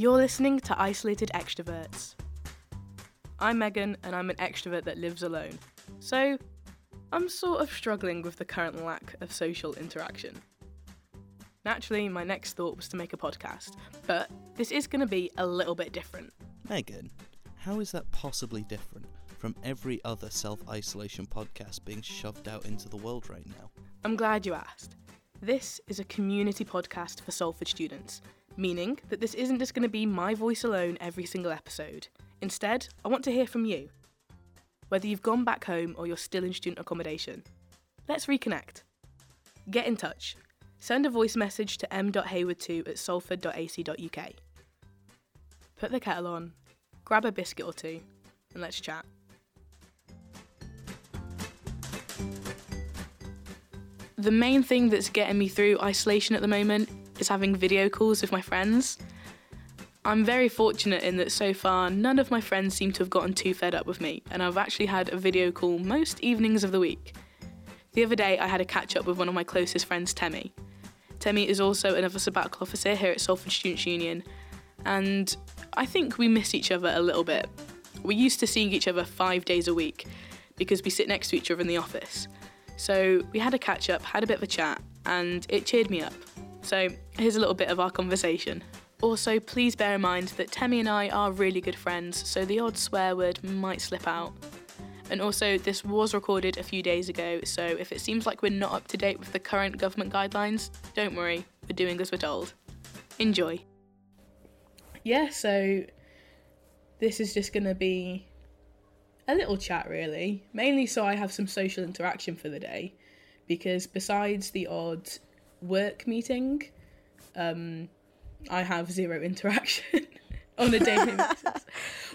You're listening to Isolated Extroverts. I'm Megan, and I'm an extrovert that lives alone. So, I'm sort of struggling with the current lack of social interaction. Naturally, my next thought was to make a podcast, but this is going to be a little bit different. Megan, how is that possibly different from every other self isolation podcast being shoved out into the world right now? I'm glad you asked. This is a community podcast for Salford students, meaning that this isn't just going to be my voice alone every single episode. Instead, I want to hear from you. Whether you've gone back home or you're still in student accommodation, let's reconnect. Get in touch. Send a voice message to m.hayward2 at salford.ac.uk. Put the kettle on, grab a biscuit or two, and let's chat. The main thing that's getting me through isolation at the moment is having video calls with my friends. I'm very fortunate in that so far none of my friends seem to have gotten too fed up with me, and I've actually had a video call most evenings of the week. The other day, I had a catch up with one of my closest friends, Temi. Temi is also another sabbatical officer here at Salford Students' Union, and I think we miss each other a little bit. We're used to seeing each other five days a week because we sit next to each other in the office. So we had a catch up, had a bit of a chat, and it cheered me up. So here's a little bit of our conversation. Also, please bear in mind that Temi and I are really good friends, so the odd swear word might slip out. And also, this was recorded a few days ago, so if it seems like we're not up to date with the current government guidelines, don't worry, we're doing as we're told. Enjoy. Yeah, so this is just going to be a little chat, really. Mainly so I have some social interaction for the day, because besides the odd work meeting, um, I have zero interaction on a daily basis.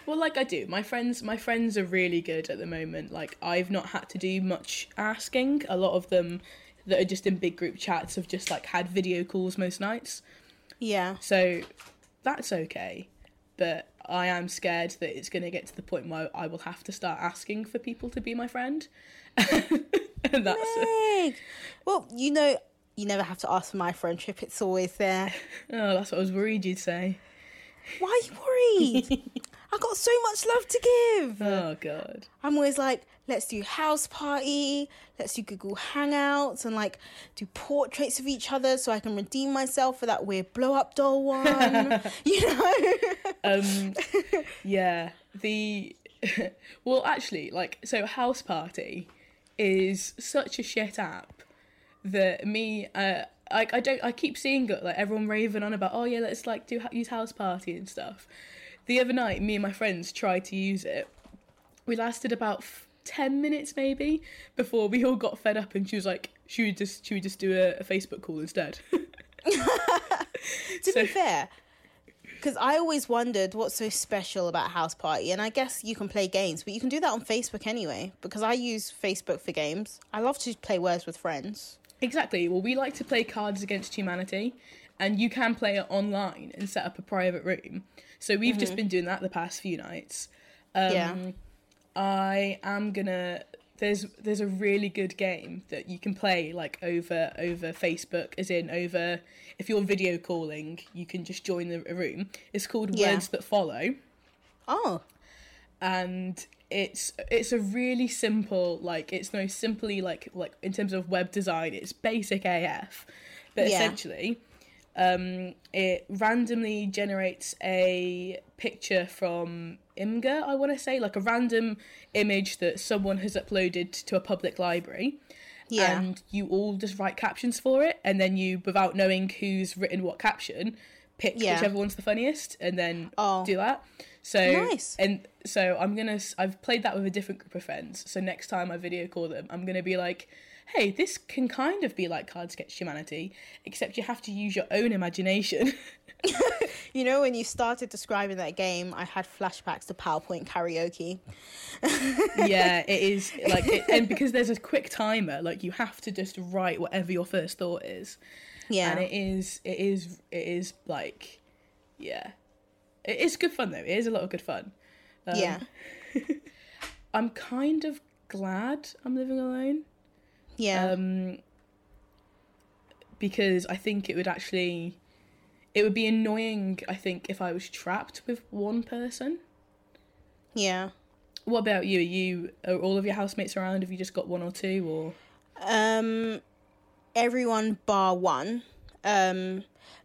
Well, like I do. My friends, my friends are really good at the moment. Like I've not had to do much asking. A lot of them that are just in big group chats have just like had video calls most nights. Yeah. So that's okay. But I am scared that it's going to get to the point where I will have to start asking for people to be my friend. and that's Meg! Well, you know, you never have to ask for my friendship. It's always there. oh, that's what I was worried you'd say. Why are you worried? I got so much love to give. Oh god. I'm always like, let's do house party, let's do Google Hangouts, and like do portraits of each other so I can redeem myself for that weird blow up doll one. you know? Um yeah, the well actually like so house party is such a shit app that me uh like I don't I keep seeing it like everyone raving on about oh yeah let's like do use house party and stuff. The other night me and my friends tried to use it. We lasted about f- 10 minutes maybe before we all got fed up and she was like should we just should we just do a, a Facebook call instead? to So- be fair, because I always wondered what's so special about House Party, and I guess you can play games, but you can do that on Facebook anyway. Because I use Facebook for games. I love to play Words with Friends. Exactly. Well, we like to play Cards Against Humanity, and you can play it online and set up a private room. So we've just been doing that the past few nights. Um, Yeah. I am gonna. There's there's a really good game that you can play like over over Facebook, as in over. If you're video calling, you can just join the a room. It's called Yeah. Words That Follow Oh, and it's it's a really simple like it's no simply like like in terms of web design it's basic AF but Yeah. essentially um it randomly generates a picture from Imgur I want to say like a random image that someone has uploaded to a public library yeah. and you all just write captions for it and then you without knowing who's written what caption pick Yeah. whichever one's the funniest and then Oh. do that so Nice. and so i'm gonna I've played that with a different group of friends so next time i video call them i'm gonna be like hey this can kind of be like Card against humanity except you have to use your own imagination You know, when you started describing that game, I had flashbacks to PowerPoint karaoke. yeah it is like it, and because there's a quick timer like you have to just write whatever your first thought is Yeah. and it is it is it is like yeah it is good fun though it is a lot of good fun um, yeah. i'm kind of glad i'm living alone Yeah. um because i think it would actually it would be annoying. I think if I was trapped with one person. Yeah. What about you? Are you are all of your housemates around? Have you just got one or two, or Um, everyone bar one. Um,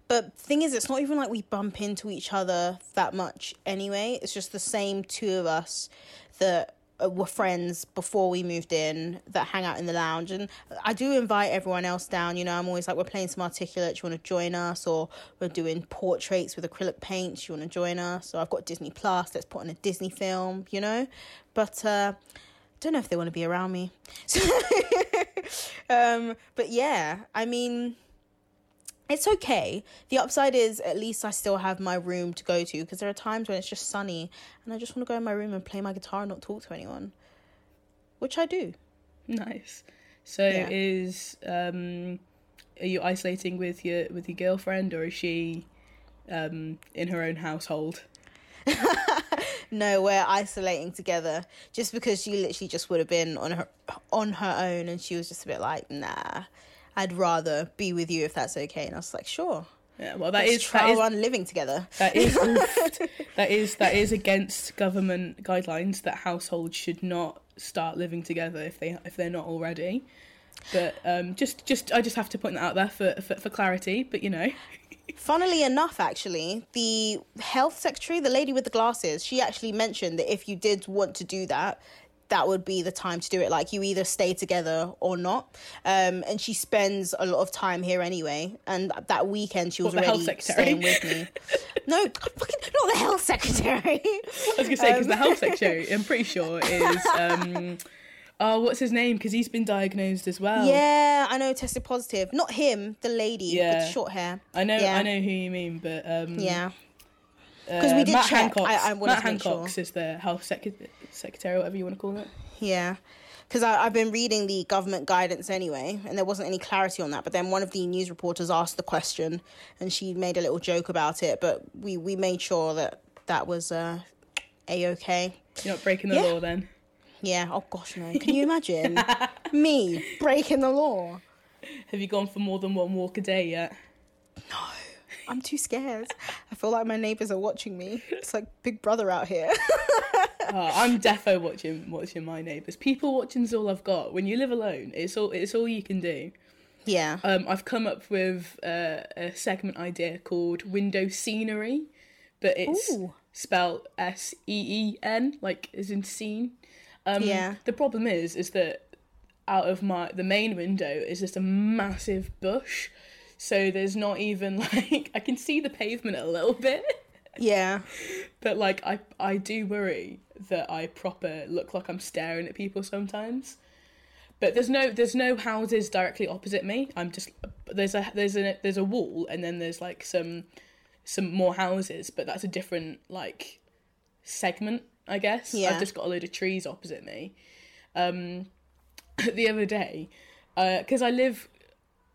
but thing is, it's not even like we bump into each other that much anyway. It's just the same two of us that uh, were friends before we moved in that hang out in the lounge. And I do invite everyone else down. You know, I'm always like, we're playing some articulate. Do you want to join us? Or we're doing portraits with acrylic paint. Do you want to join us? Or I've got Disney Plus. Let's put on a Disney film. You know, but. uh don't know if they want to be around me. Um, but yeah, I mean, it's okay. The upside is at least I still have my room to go to because there are times when it's just sunny and I just want to go in my room and play my guitar and not talk to anyone, which I do. nice? So Yeah. is um, are you isolating with your with your girlfriend, or is she um in her own household? No, we're isolating together just because she literally just would have been on her on her own and she was just a bit like, nah, I'd rather be with you if that's okay. And I was like, sure. Yeah, well, that Let's is try that is on living together. That is that is that is against government guidelines that households should not start living together if they if they're not already. But um, just just I just have to point that out there for for, for clarity. But you know, Funnily enough, actually, the health secretary, the lady with the glasses, she actually mentioned that if you did want to do that, that would be the time to do it. Like you either stay together or not. Um, and she spends a lot of time here anyway. And that weekend she was health already secretary? staying with me. no, fucking not the health secretary. I was gonna say because the health secretary, I'm pretty sure is um, oh what's his name? Because he's been diagnosed as well. Yeah, I know. Tested positive. Not him, the lady Yeah. with short hair. I know Yeah. I know who you mean, but um, Yeah. because we did Matt check. Hancock, I- I Matt Hancock sure. is the health sec- secretary, whatever you want to call it. Yeah. Because I've been reading the government guidance anyway, and there wasn't any clarity on that. But then one of the news reporters asked the question, and she made a little joke about it. But we, we made sure that that was uh, a okay. You're not breaking the Yeah. law then. Yeah. Oh gosh, no. Can you imagine me breaking the law? Have you gone for more than one walk a day yet? No. I'm too scared. I feel like my neighbors are watching me. It's like Big Brother out here. Oh, I'm defo watching watching my neighbours. People watching's all I've got. When you live alone, it's all it's all you can do. yeah. Um, I've come up with uh, a segment idea called window scenery, but it's Ooh. spelled S E E N, like as in scene. Um, Yeah. The problem is, is that out of my the main window is just a massive bush, so there's not even like I can see the pavement a little bit. Yeah. But like I I do worry that I proper look like I'm staring at people sometimes. But there's no there's no houses directly opposite me. I'm just there's a there's a there's a wall and then there's like some some more houses, but that's a different like segment, I guess. Yeah. I've just got a load of trees opposite me. Um the other day, because I live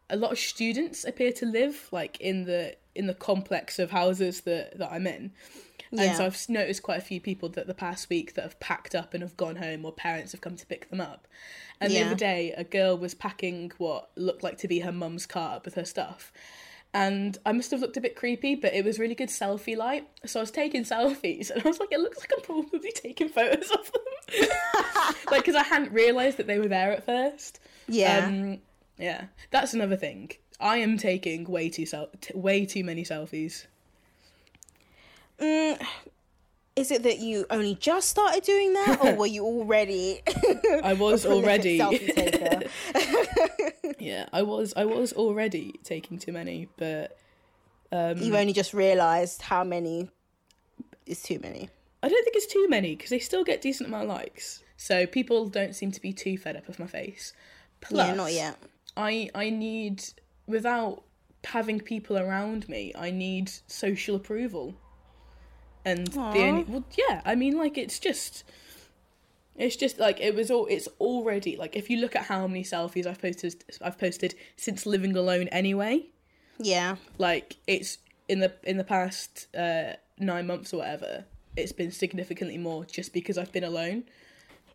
a lot of students appear to live like in the in the complex of houses that that I'm in. And so I've noticed quite a few people that the past week that have packed up and have gone home, or parents have come to pick them up. And the other day, a girl was packing what looked like to be her mum's car up with her stuff. And I must have looked a bit creepy, but it was really good selfie light. So I was taking selfies, and I was like, it looks like I'm probably taking photos of them. like, because I hadn't realised that they were there at first. Yeah. Um, yeah, that's another thing. I am taking way too sel- t- way too many selfies. Mm, is it that you only just started doing that, or were you already? I was already. yeah, I was. I was already taking too many, but um, You've only just realised how many is too many. I don't think it's too many because they still get decent amount of likes. So people don't seem to be too fed up with my face. Plus, yeah, not yet. I I need without having people around me. I need social approval, and the only well, yeah. I mean, like it's just. It's just like it was all. It's already like if you look at how many selfies I've posted, I've posted since living alone. Anyway, Yeah, like it's in the in the past uh, nine months or whatever. It's been significantly more just because I've been alone.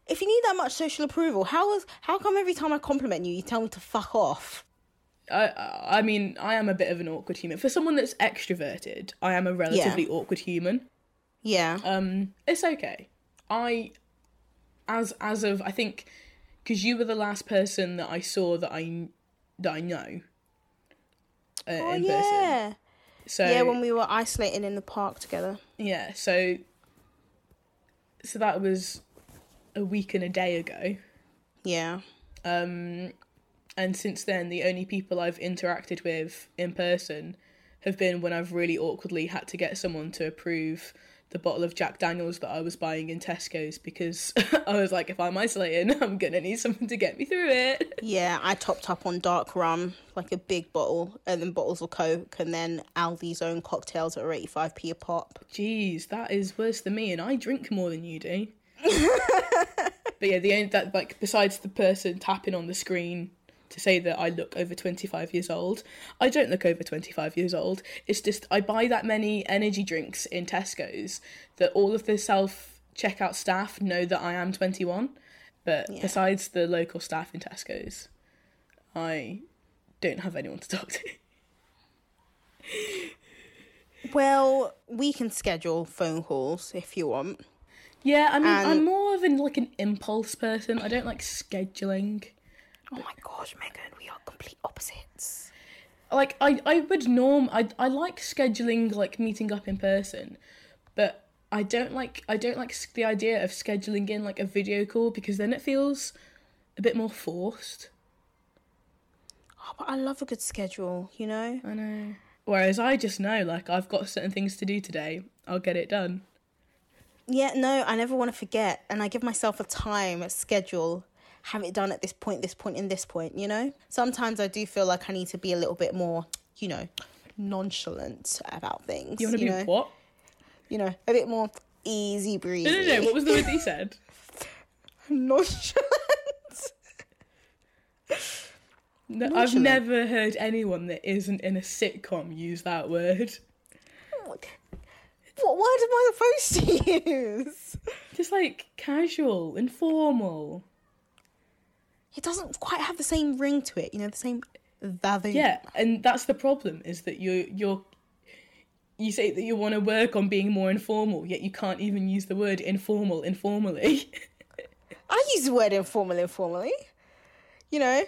if you need that much social approval, how is how come every time I compliment you, you tell me to fuck off? I, I mean, I am a bit of an awkward human. For someone that's extroverted, I am a relatively awkward human. Yeah. Um, it's okay. I, as as of I think, because you were the last person that I saw that I that I know. Uh, oh in person. yeah. So Yeah, when we were isolating in the park together. yeah, so so that was a week and a day ago. Yeah. Um, and since then, the only people I've interacted with in person have been when I've really awkwardly had to get someone to approve the bottle of Jack Daniels that I was buying in Tesco's because I was like, if I'm isolating, I'm gonna need something to get me through it. Yeah, I topped up on dark rum, like a big bottle, and then bottles of Coke, and then Aldi's own cocktails that are 85p a pop. Jeez, that is worse than me, and I drink more than you do. but yeah, the only that like besides the person tapping on the screen to say that I look over 25 years old, I don't look over 25 years old. It's just I buy that many energy drinks in Tesco's that all of the self checkout staff know that I am 21. But Yeah. besides the local staff in Tesco's, I don't have anyone to talk to. Well, we can schedule phone calls if you want. Yeah, I mean, And- I'm more of an like an impulse person. I don't like scheduling. Oh my gosh, Megan, we are complete opposites. like I, I would norm I, I like scheduling like meeting up in person but i don't like i don't like the idea of scheduling in like a video call because then it feels a bit more forced Oh, but I love a good schedule, you know? i know whereas i just know like i've got certain things to do today i'll get it done Yeah, no, I never want to forget. And I give myself a time, a schedule, have it done at this point, this point, and this point, you know? Sometimes I do feel like I need to be a little bit more, you know, nonchalant about things. you want to be know? what You know, a bit more easy breezy. no no no what was the word that you said Nonchalant. no, i've never heard anyone that isn't in a sitcom use that word What word am I supposed to use? just like casual informal It doesn't quite have the same ring to it, you know, the same value. Yeah, and that's the problem is that you you're you say that you want to work on being more informal, yet you can't even use the word informal informally. I use the word informal informally. You know,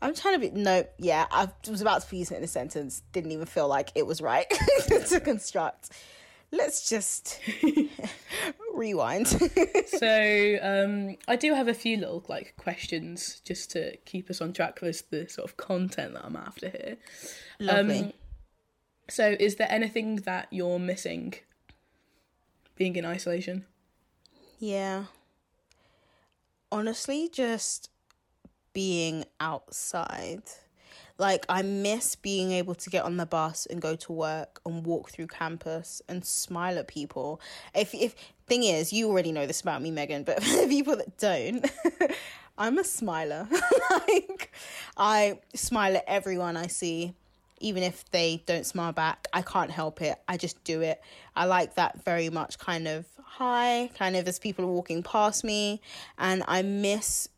I'm trying to be no, yeah. I was about to use it in a sentence. Didn't even feel like it was right to construct. Let's just rewind. so um, I do have a few little like questions just to keep us on track with the sort of content that I'm after here. Lovely. Um, so is there anything that you're missing being in isolation? yeah. Honestly, just being outside. Like I miss being able to get on the bus and go to work and walk through campus and smile at people. If if thing is, you already know this about me, Megan, but for the people that don't, I'm a smiler. like I smile at everyone I see, even if they don't smile back. I can't help it. I just do it. I like that very much kind of hi, kind of as people are walking past me, and I miss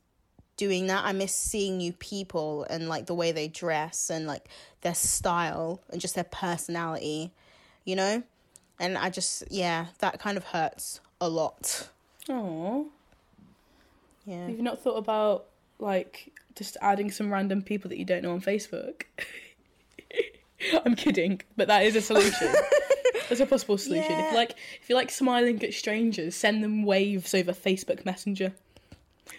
doing that. I miss seeing new people and like the way they dress and like their style and just their personality, you know? And I just, yeah, that kind of hurts a lot. Oh, Yeah. you've not thought about like just adding some random people that you don't know on Facebook? I'm kidding, but that is a solution. That's a possible solution. If you like, if you like smiling at strangers, send them waves over Facebook Messenger.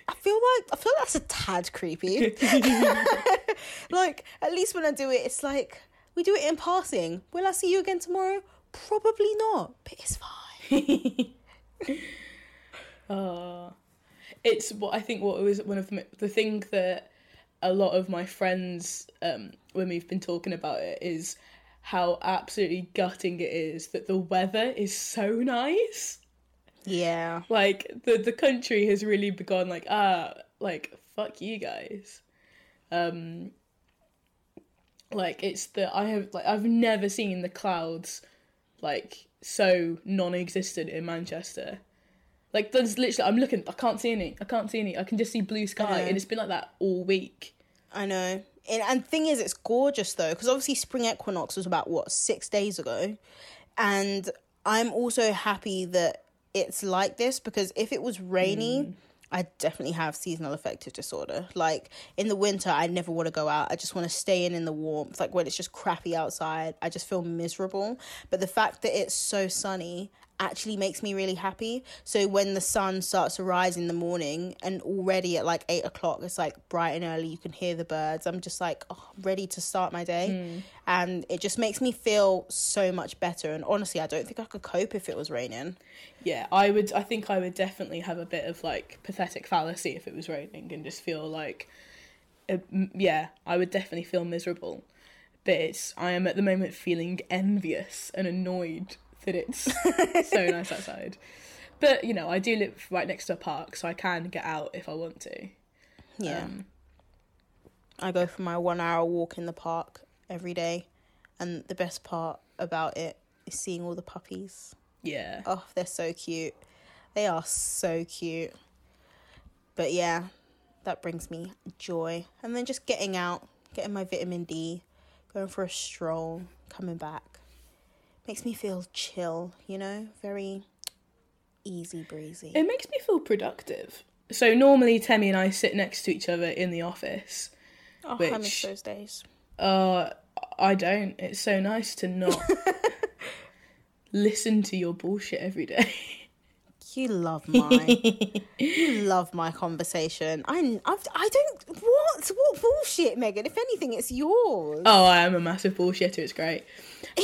I feel like I feel like that's a tad creepy. like at least when I do it, it's like we do it in passing. Will I see you again tomorrow? Probably not, but it's fine. Uh, it's what I think. What was one of the the thing that a lot of my friends, um, when we've been talking about it, is how absolutely gutting it is that the weather is so nice. Yeah. Like the the country has really begun like ah like fuck you guys. Um, like it's the I have like I've never seen the clouds like so non-existent in Manchester. Like there's literally I'm looking I can't see any I can't see any I can just see blue sky and it's been like that all week. I know. and, and thing is, it's gorgeous though, because obviously spring equinox was about what six days ago, and I'm also happy that it's like this because if it was rainy. Mm. I definitely have seasonal affective disorder. Like in the winter, I never want to go out. I just want to stay in in the warmth. Like when it's just crappy outside, I just feel miserable. But the fact that it's so sunny actually makes me really happy. So when the sun starts to rise in the morning and already at like eight o'clock, it's like bright and early, you can hear the birds. I'm just like, oh, I'm ready to start my day. And it just makes me feel so much better. And honestly, I don't think I could cope if it was raining. Yeah, I would. I think I would definitely have a bit of like pathetic fallacy if it was raining and just feel like, uh, yeah, I would definitely feel miserable. But it's I am at the moment feeling envious and annoyed that it's so nice outside. But you know, I do live right next to a park, so I can get out if I want to. Yeah. Um, I go for my one hour walk in the park every day. And the best part about it is seeing all the puppies. yeah. Oh, they're so cute. They are so cute. But yeah, that brings me joy. And then just getting out, getting my vitamin D, going for a stroll, coming back. Makes me feel chill, you know? Very easy breezy. It makes me feel productive. So normally Temi and I sit next to each other in the office. oh, I miss which- those days. Uh, I don't. It's so nice to not listen to your bullshit every day. You love my, you love my conversation. I, I've, I don't. What? What bullshit, Megan? If anything, it's yours. Oh, I am a massive bullshitter. It's great.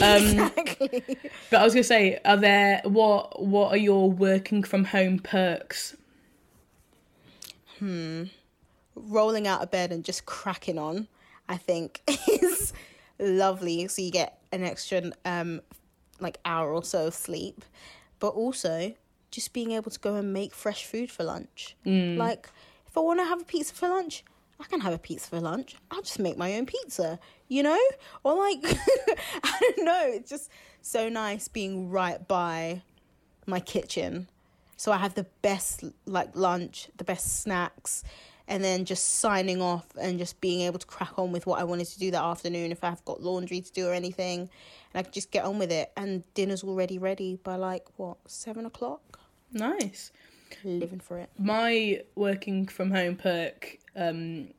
Um, exactly. But I was gonna say, are there what what are your working from home perks? Hmm. Rolling out of bed and just cracking on, I think, is lovely. So you get an extra um, like hour or so of sleep, but also just being able to go and make fresh food for lunch. Mm. Like, if I want to have a pizza for lunch, I can have a pizza for lunch. I'll just make my own pizza, you know? Or like, I don't know. It's just so nice being right by my kitchen. So I have the best like lunch, the best snacks, and then just signing off and just being able to crack on with what I wanted to do that afternoon if I've got laundry to do or anything. And I can just get on with it. And dinner's already ready by like what, seven o'clock? Nice. Living for it. My working from home perk um,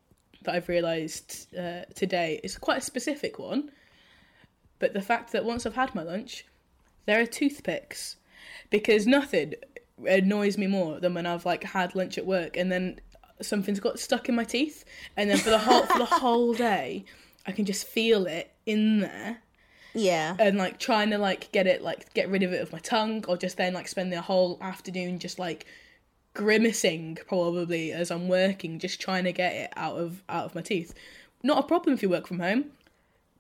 that I've realised uh, today is quite a specific one. But the fact that once I've had my lunch, there are toothpicks, because nothing annoys me more than when I've like had lunch at work and then something's got stuck in my teeth, and then for the whole for the whole day, I can just feel it in there Yeah. and like trying to like get it like get rid of it with my tongue or just then like spend the whole afternoon just like grimacing probably as I'm working just trying to get it out of out of my teeth. Not a problem if you work from home.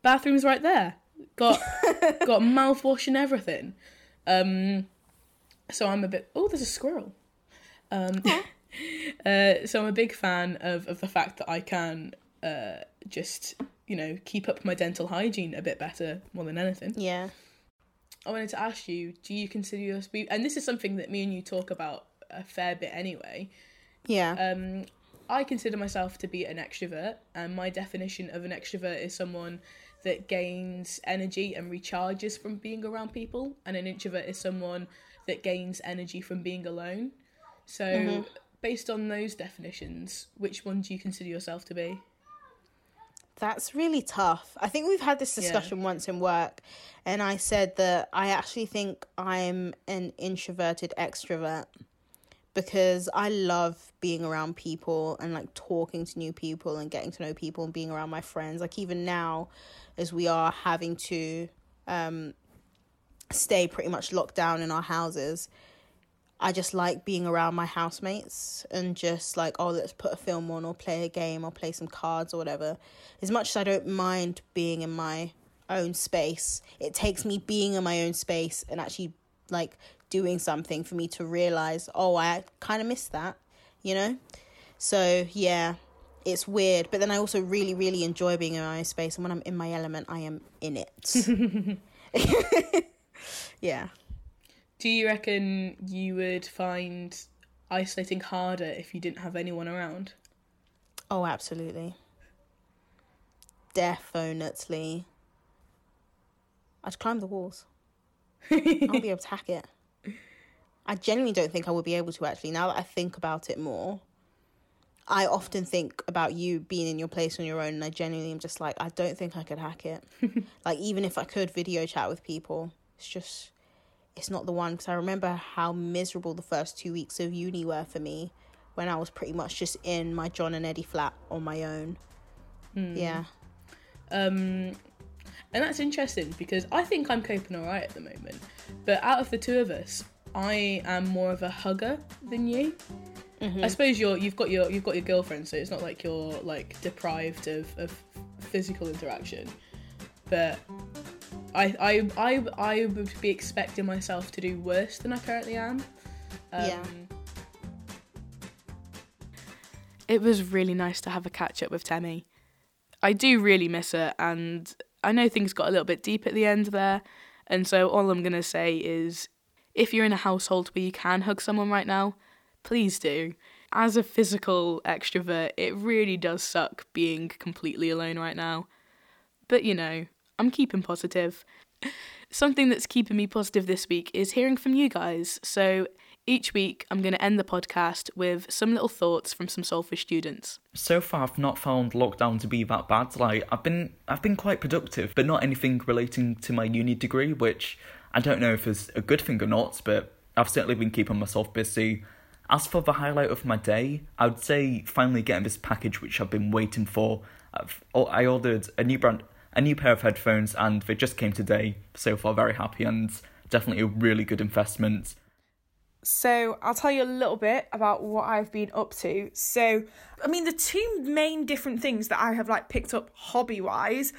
Bathroom's right there. Got got mouthwash and everything. Um so I'm a bit oh there's a squirrel. Um uh so I'm a big fan of of the fact that I can uh just you know keep up my dental hygiene a bit better more than anything. Yeah. I wanted to ask you, do you consider yourself, and this is something that me and you talk about a fair bit anyway. Yeah. Um, I consider myself to be an extrovert, and my definition of an extrovert is someone that gains energy and recharges from being around people, and an introvert is someone that gains energy from being alone. So, based on those definitions, which one do you consider yourself to be? That's really tough. I think we've had this discussion once in work, and I said that I actually think I'm an introverted extrovert because I love being around people and like talking to new people and getting to know people and being around my friends. Like, even now, as we are having to um, stay pretty much locked down in our houses, I just like being around my housemates and just like, oh, let's put a film on or play a game or play some cards or whatever. As much as I don't mind being in my own space, it takes me being in my own space and actually like doing something for me to realize, oh, I kind of miss that, you know? So, yeah, it's weird. But then I also really, really enjoy being in my own space. And when I'm in my element, I am in it. yeah. Do you reckon you would find isolating harder if you didn't have anyone around? Oh, absolutely. Definitely. I'd climb the walls. I'll be able to hack it. I genuinely don't think I would be able to actually. Now that I think about it more, I often think about you being in your place on your own, and I genuinely am just like, I don't think I could hack it. like, even if I could video chat with people, it's just, it's not the one. Because I remember how miserable the first two weeks of uni were for me when I was pretty much just in my John and Eddie flat on my own. Yeah. Um, and that's interesting because I think I'm coping all right at the moment. But out of the two of us, I am more of a hugger than you. I suppose you're you've got your you've got your girlfriend, so it's not like you're like deprived of, of physical interaction. But I I I I would be expecting myself to do worse than I currently am. Um, Yeah. It was really nice to have a catch up with Temi. I do really miss her, and I know things got a little bit deep at the end there. And so, all I'm going to say is if you're in a household where you can hug someone right now, please do. As a physical extrovert, it really does suck being completely alone right now. But you know, I'm keeping positive. Something that's keeping me positive this week is hearing from you guys. So each week, I'm going to end the podcast with some little thoughts from some Salford students. So far, I've not found lockdown to be that bad. Like I've been, I've been quite productive, but not anything relating to my uni degree, which I don't know if is a good thing or not. But I've certainly been keeping myself busy. As for the highlight of my day, I would say finally getting this package which I've been waiting for. I've, oh, I ordered a new brand, a new pair of headphones, and they just came today. So far, very happy and definitely a really good investment. So I'll tell you a little bit about what I've been up to. So, I mean, the two main different things that I have like picked up hobby wise,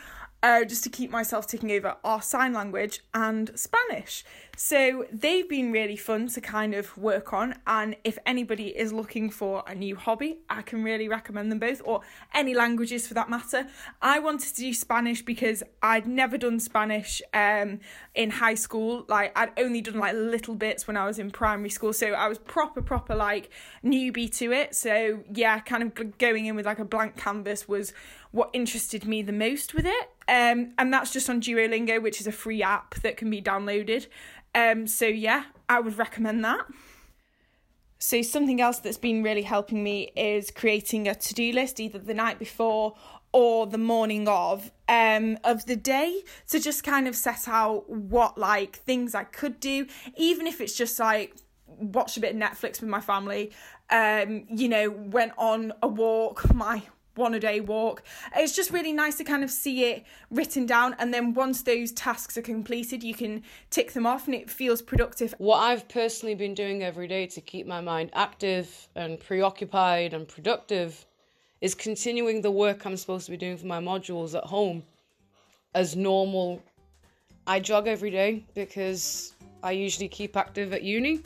uh, just to keep myself ticking over, are sign language and Spanish. So they've been really fun to kind of work on. And if anybody is looking for a new hobby, I can really recommend them both, or any languages for that matter. I wanted to do Spanish because I'd never done Spanish um, in high school. Like I'd only done like little bits when I was in primary school, so I was proper, proper like newbie to it. So yeah, kind of going in with like a blank canvas was what interested me the most with it. Um, and that's just on Duolingo, which is a free app that can be downloaded. Um, so yeah, I would recommend that. So something else that's been really helping me is creating a to-do list either the night before or the morning of um of the day to just kind of set out what like things I could do even if it's just like watch a bit of Netflix with my family um you know went on a walk my one a day walk. It's just really nice to kind of see it written down, and then once those tasks are completed, you can tick them off and it feels productive. What I've personally been doing every day to keep my mind active and preoccupied and productive is continuing the work I'm supposed to be doing for my modules at home as normal. I jog every day because I usually keep active at uni,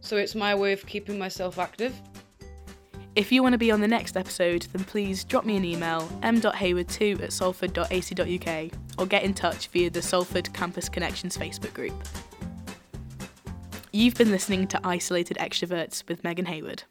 so it's my way of keeping myself active. If you want to be on the next episode, then please drop me an email m.hayward2 at salford.ac.uk or get in touch via the Salford Campus Connections Facebook group. You've been listening to Isolated Extroverts with Megan Hayward.